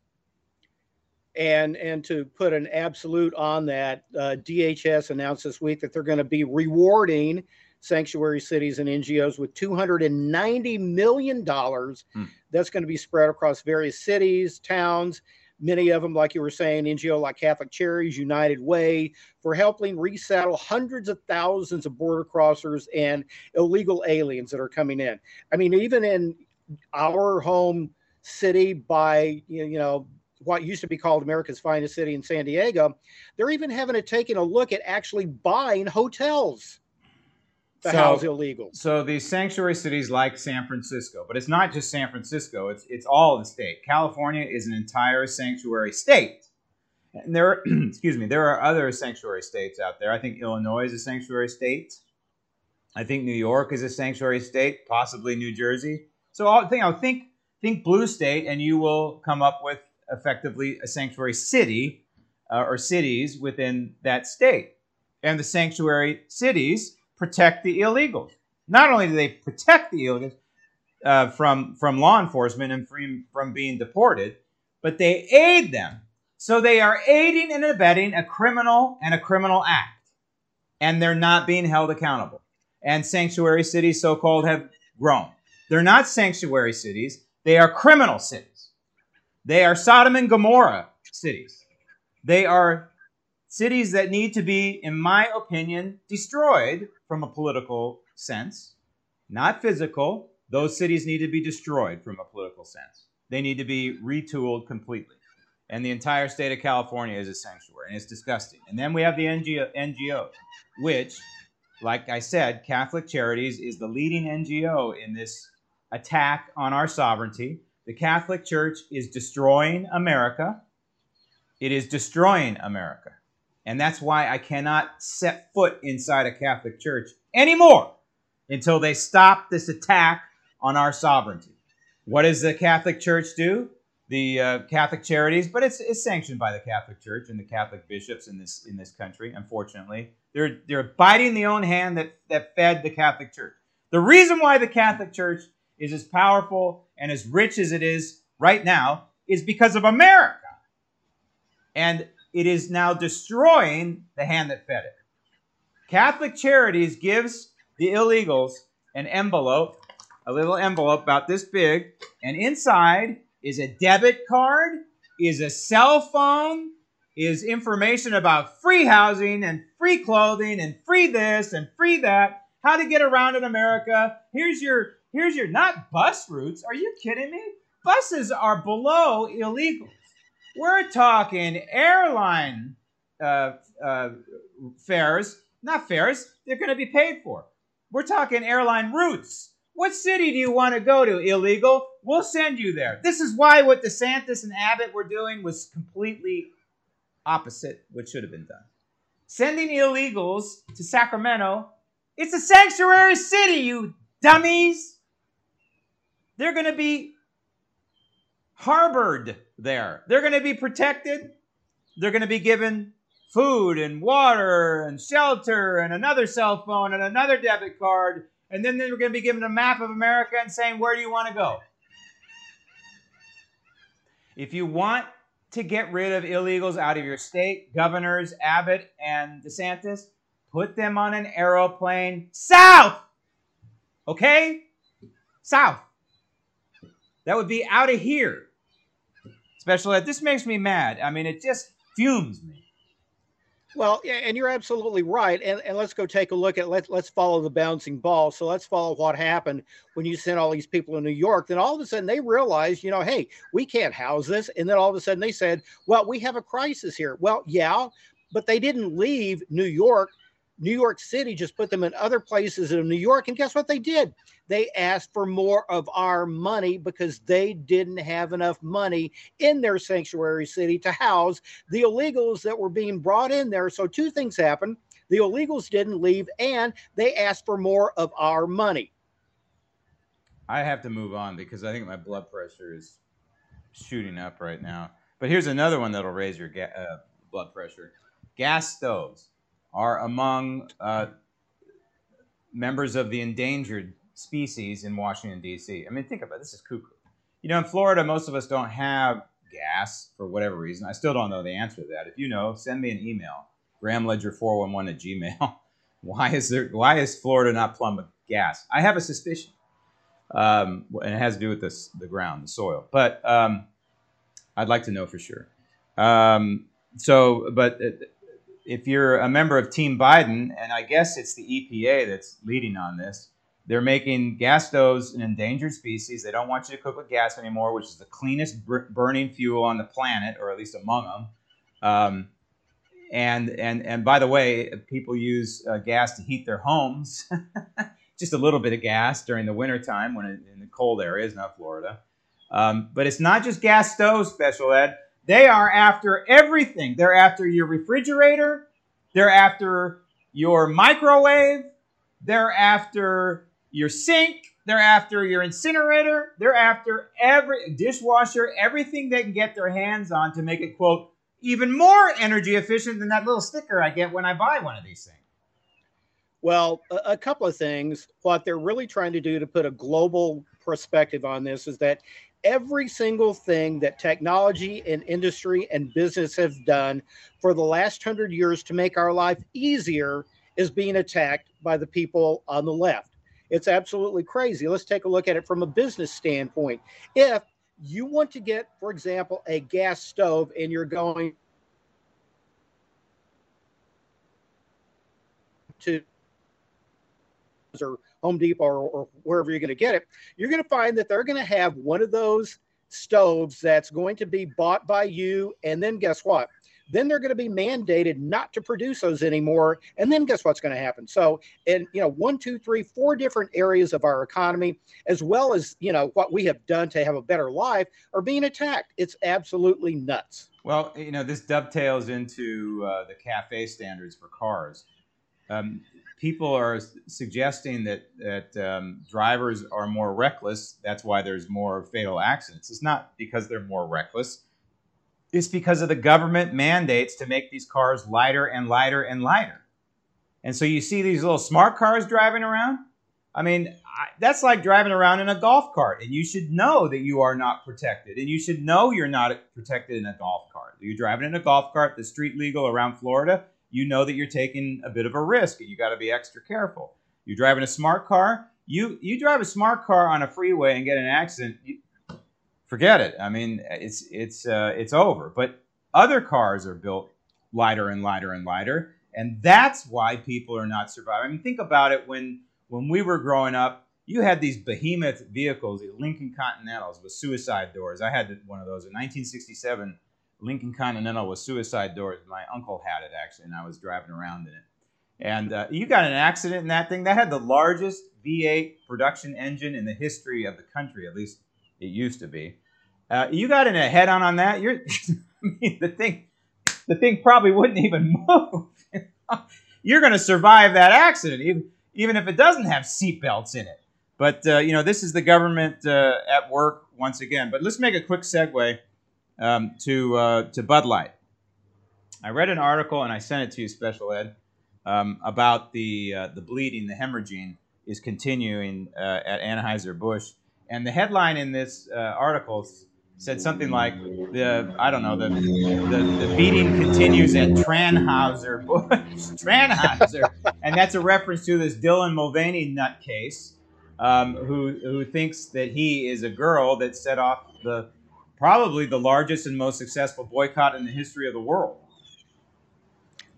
And and to put an absolute on that, uh, DHS announced this week that they're going to be rewarding sanctuary cities and NGOs with $290 million. Hmm. That's going to be spread across various cities, towns, many of them, like you were saying, NGO like Catholic Charities, United Way, for helping resettle hundreds of thousands of border crossers and illegal aliens that are coming in. I mean, even in our home city by, you know, what used to be called America's finest city in San Diego, they're even having to taking a look at actually buying hotels to so, house illegals. So these sanctuary cities like San Francisco, but it's not just San Francisco, it's it's all the state. California is an entire sanctuary state. And there are, excuse me, there are other sanctuary states out there. I think Illinois is a sanctuary state. I think New York is a sanctuary state, possibly New Jersey. So I'll think I'll think think blue state and you will come up with effectively a sanctuary city uh, or cities within that state. And the sanctuary cities protect the illegals. Not only do they protect the illegals uh, from, from law enforcement and from, from being deported, but they aid them. So they are aiding and abetting a criminal and a criminal act. And they're not being held accountable. And sanctuary cities, so called, have grown. They're not sanctuary cities, they are criminal cities. They are Sodom and Gomorrah cities. They are cities that need to be, in my opinion, destroyed from a political sense, not physical. Those cities need to be destroyed from a political sense. They need to be retooled completely. And the entire state of California is a sanctuary, and it's disgusting. And then we have the NGO, NGO which, like I said, Catholic Charities is the leading NGO in this attack on our sovereignty. The Catholic Church is destroying America. It is destroying America. And that's why I cannot set foot inside a Catholic church anymore until they stop this attack on our sovereignty. What does the Catholic Church do? The uh, Catholic Charities, but it's, it's sanctioned by the Catholic Church and the Catholic bishops in this in this country. Unfortunately, they're they're biting the own hand that that fed the Catholic Church. The reason why the Catholic Church is as powerful and as rich as it is right now is because of America. And it is now destroying the hand that fed it. Catholic Charities gives the illegals an envelope, a little envelope about this big, and inside is a debit card, is a cell phone, is information about free housing and free clothing and free this and free that, how to get around in America. Here's your here's your not bus routes. Are you kidding me? Buses are below illegal. We're talking airline uh, uh, fares, not fares, they're going to be paid for. We're talking airline routes. What city do you want to go to, illegal? We'll send you there. This is why what DeSantis and Abbott were doing was completely opposite what should have been done. Sending illegals to Sacramento, it's a sanctuary city, you dummies. They're going to be harbored there. They're going to be protected. They're going to be given food and water and shelter and another cell phone and another debit card. And then they're going to be given a map of America and saying, Where do you want to go? If you want to get rid of illegals out of your state, governors Abbott and DeSantis, put them on an aeroplane south. Okay? South. That would be out of here. Special ed. This makes me mad. I mean, it just fumes me. Well, yeah, and you're absolutely right. And, and let's go take a look at let's let's follow the bouncing ball. So let's follow what happened when you sent all these people to New York. Then all of a sudden they realized, you know, hey, we can't house this. And then all of a sudden they said, well, we have a crisis here. Well, yeah, but they didn't leave New York New York City just put them in other places in New York. And guess what they did? They asked for more of our money because they didn't have enough money in their sanctuary city to house the illegals that were being brought in there. So, two things happened the illegals didn't leave, and they asked for more of our money. I have to move on because I think my blood pressure is shooting up right now. But here's another one that'll raise your ga- uh, blood pressure gas stoves are among uh, members of the endangered species in Washington, D.C. I mean, think about it. This is cuckoo. You know, in Florida, most of us don't have gas for whatever reason. I still don't know the answer to that. If you know, send me an email, grahamledger411 at gmail. why is there? Why is Florida not plumbed with gas? I have a suspicion, um, and it has to do with this, the ground, the soil. But um, I'd like to know for sure. Um, so, but uh, if you're a member of Team Biden, and I guess it's the EPA that's leading on this, they're making gas stoves an endangered species. They don't want you to cook with gas anymore, which is the cleanest br- burning fuel on the planet, or at least among them. Um, and and and by the way, people use uh, gas to heat their homes. Just a little bit of gas during the wintertime when it, in the cold areas, not Florida. Um, but it's not just gas stoves, special ed. They are after everything. They're after your refrigerator. They're after your microwave. They're after your sink. They're after your incinerator. They're after every dishwasher, everything they can get their hands on to make it, quote, even more energy efficient than that little sticker I get when I buy one of these things. Well, a, couple of things. What they're really trying to do to put a global perspective on this is that every single thing that technology and industry and business have done for the last hundred years to make our life easier is being attacked by the people on the left. It's absolutely crazy. Let's take a look at it from a business standpoint. If you want to get, for example, a gas stove and you're going to Home Depot or, or wherever you're going to get it, you're going to find that they're going to have one of those stoves that's going to be bought by you. And then guess what? Then they're going to be mandated not to produce those anymore. And then guess what's going to happen? So, in you know, one, two, three, four different areas of our economy, as well as you know what we have done to have a better life, are being attacked. It's absolutely nuts. Well, you know, this dovetails into uh, the CAFE standards for cars. Um, people are suggesting that that um, drivers are more reckless. That's why there's more fatal accidents. It's not because they're more reckless. It's because of the government mandates to make these cars lighter and lighter and lighter. And so you see these little smart cars driving around. I mean, I, that's like driving around in a golf cart, and you should know that you are not protected, and you should know you're not protected in a golf cart. You're driving in a golf cart, the street legal around Florida you know that you're taking a bit of a risk. And you got to be extra careful. You're driving a smart car. You you drive a smart car on a freeway and get an accident. You, forget it. I mean, it's it's uh, it's over. But other cars are built lighter and lighter and lighter, and that's why people are not surviving. I mean, think about it. When when we were growing up, you had these behemoth vehicles, the Lincoln Continentals with suicide doors. I had one of those in 1967. Lincoln Continental with suicide doors. My uncle had it actually, and I was driving around in it. And uh, you got an accident in that thing. That had the largest V8 production engine in the history of the country. At least it used to be. Uh, you got in a head-on on that. You're I mean, the thing. The thing probably wouldn't even move. You're going to survive that accident, even, even if it doesn't have seatbelts in it. But uh, you know, this is the government uh, at work once again. But let's make a quick segue um, to uh, to Bud Light. I read an article and I sent it to you, Special Ed, um, about the uh, the bleeding, the hemorrhaging is continuing uh, at Anheuser Busch, and the headline in this uh, article said something like the I don't know the the, the beating continues at Tranhauser Busch Tranhauser, and that's a reference to this Dylan Mulvaney nutcase um, who who thinks that he is a girl that set off the probably the largest and most successful boycott in the history of the world.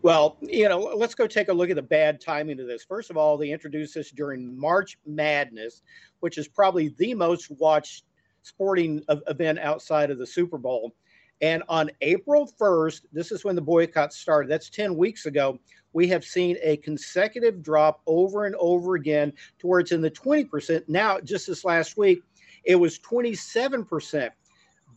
Well, you know, let's go take a look at the bad timing of this. First of all, they introduced this during March Madness, which is probably the most watched sporting event outside of the Super Bowl. And on April 1st, this is when the boycott started. That's 10 weeks ago. We have seen a consecutive drop over and over again to where it's in the 20%. Now, just this last week, it was 27%.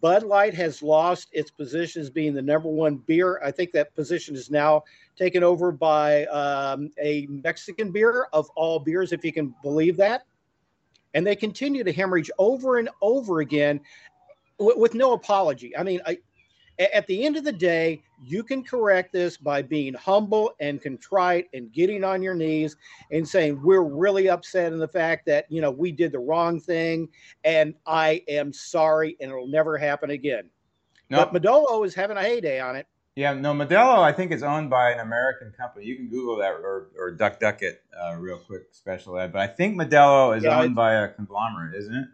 Bud Light has lost its position as being the number one beer. I think that position is now taken over by um, a Mexican beer of all beers, if you can believe that. And they continue to hemorrhage over and over again with no apology. I mean, I, at the end of the day, you can correct this by being humble and contrite and getting on your knees and saying, We're really upset in the fact that, you know, we did the wrong thing and I am sorry and it'll never happen again. But Modelo is having a heyday on it. Yeah, no, Modelo, I think, is owned by an American company. You can Google that or, or duck duck it uh, real quick, special ed. But I think Modelo is yeah, owned by a conglomerate, isn't it?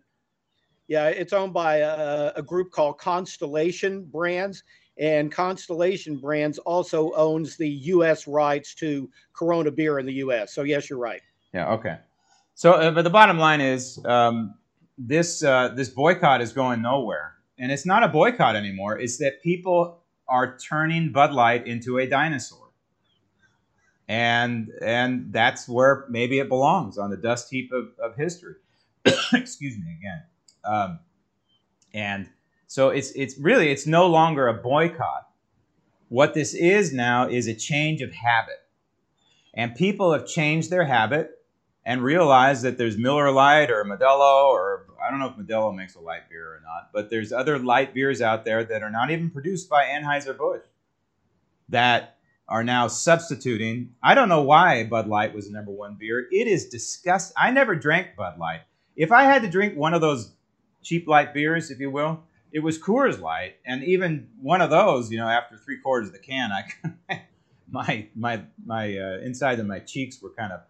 Yeah, it's owned by a, a group called Constellation Brands, and Constellation Brands also owns the U.S. rights to Corona beer in the U.S. So yes, you're right. Yeah. Okay. So, uh, but the bottom line is um, this uh, this boycott is going nowhere, and it's not a boycott anymore. It's that people are turning Bud Light into a dinosaur, and and that's where maybe it belongs on the dust heap of, of history. Excuse me again. Um, and so it's it's really it's no longer a boycott. What this is now is a change of habit. And people have changed their habit and realized that there's Miller Lite or Modelo or I don't know if Modelo makes a light beer or not, but there's other light beers out there that are not even produced by Anheuser-Busch that are now substituting. I don't know why Bud Light was the number one beer. It is disgusting. I never drank Bud Light. If I had to drink one of those cheap light beers, if you will. It was Coors Light, and even one of those, you know, after three quarters of the can, I my my my uh, inside of my cheeks were kind of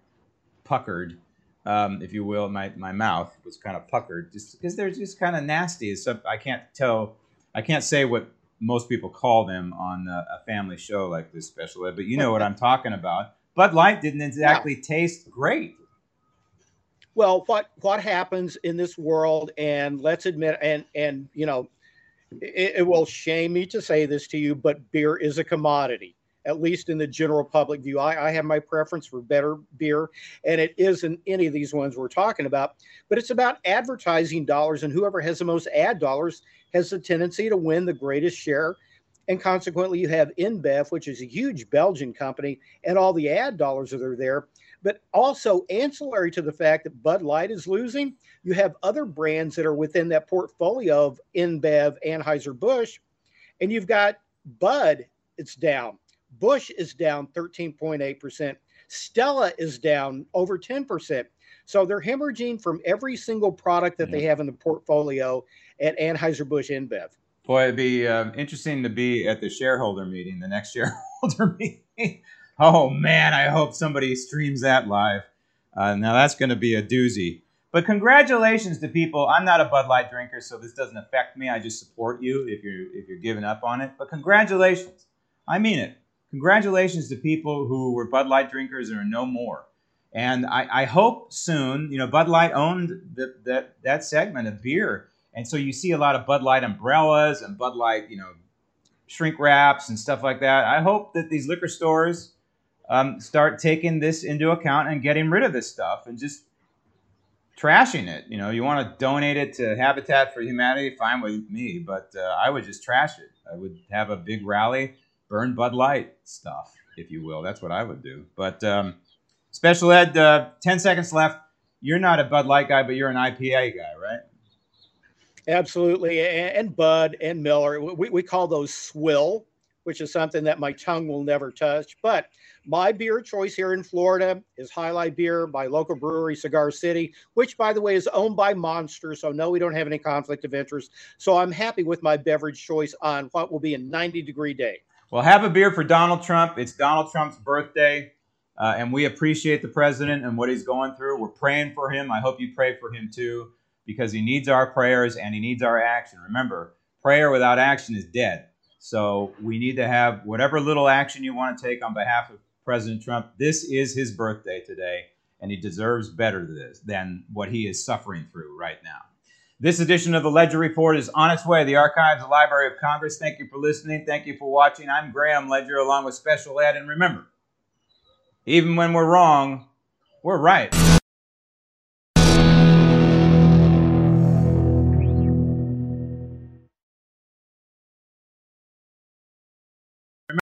puckered, um, if you will. My my mouth was kind of puckered, just because they're just kind of nasty. So I can't tell, I can't say what most people call them on a, a family show like this special ed, but you know what I'm talking about. Bud Light didn't exactly yeah. taste great well what what happens in this world and let's admit and and you know it, it, will shame me to say this to you but beer is a commodity at least in the general public view. I, I have my preference for better beer and it isn't any of these ones we're talking about but it's about advertising dollars and whoever has the most ad dollars has the tendency to win the greatest share and consequently you have InBev which is a huge belgian company and all the ad dollars that are there but also, ancillary to the fact that Bud Light is losing, you have other brands that are within that portfolio of InBev, Anheuser-Busch, and you've got Bud, it's down. Busch is down 13.8%. Stella is down over 10%. So they're hemorrhaging from every single product that they have in the portfolio at Anheuser-Busch InBev. Boy, it'd be um, interesting to be at the shareholder meeting, the next shareholder meeting Oh man, I hope somebody streams that live. Uh, now that's going to be a doozy. But congratulations to people. I'm not a Bud Light drinker, so this doesn't affect me. I just support you if you're if you're giving up on it. But congratulations. I mean it. Congratulations to people who were Bud Light drinkers and are no more. And I, I hope soon, you know, Bud Light owned that that segment of beer, and so you see a lot of Bud Light umbrellas and Bud Light, you know, shrink wraps and stuff like that. I hope that these liquor stores um, start taking this into account and getting rid of this stuff and just trashing it. You know, you want to donate it to Habitat for Humanity, fine with me, but uh, I would just trash it. I would have a big rally, burn Bud Light stuff, if you will. That's what I would do. But um, special ed, uh, 10 seconds left. You're not a Bud Light guy, but you're an IPA guy, right? Absolutely. And, and Bud and Miller, we, we call those swill, which is something that my tongue will never touch. But my beer choice here in Florida is Alai Beer by local brewery Cigar City, which, by the way, is owned by Monster. So, no, we don't have any conflict of interest. So, I'm happy with my beverage choice on what will be a 90 degree day. Well, have a beer for Donald Trump. It's Donald Trump's birthday, uh, and we appreciate the president and what he's going through. We're praying for him. I hope you pray for him too, because he needs our prayers and he needs our action. Remember, prayer without action is dead. So we need to have whatever little action you want to take on behalf of President Trump. This is his birthday today, and he deserves better this than what he is suffering through right now. This edition of the Ledger Report is on its way. The archives, the Library of Congress. Thank you for listening. Thank you for watching. I'm Graham Ledger, along with Special Ed. And remember, even when we're wrong, we're right.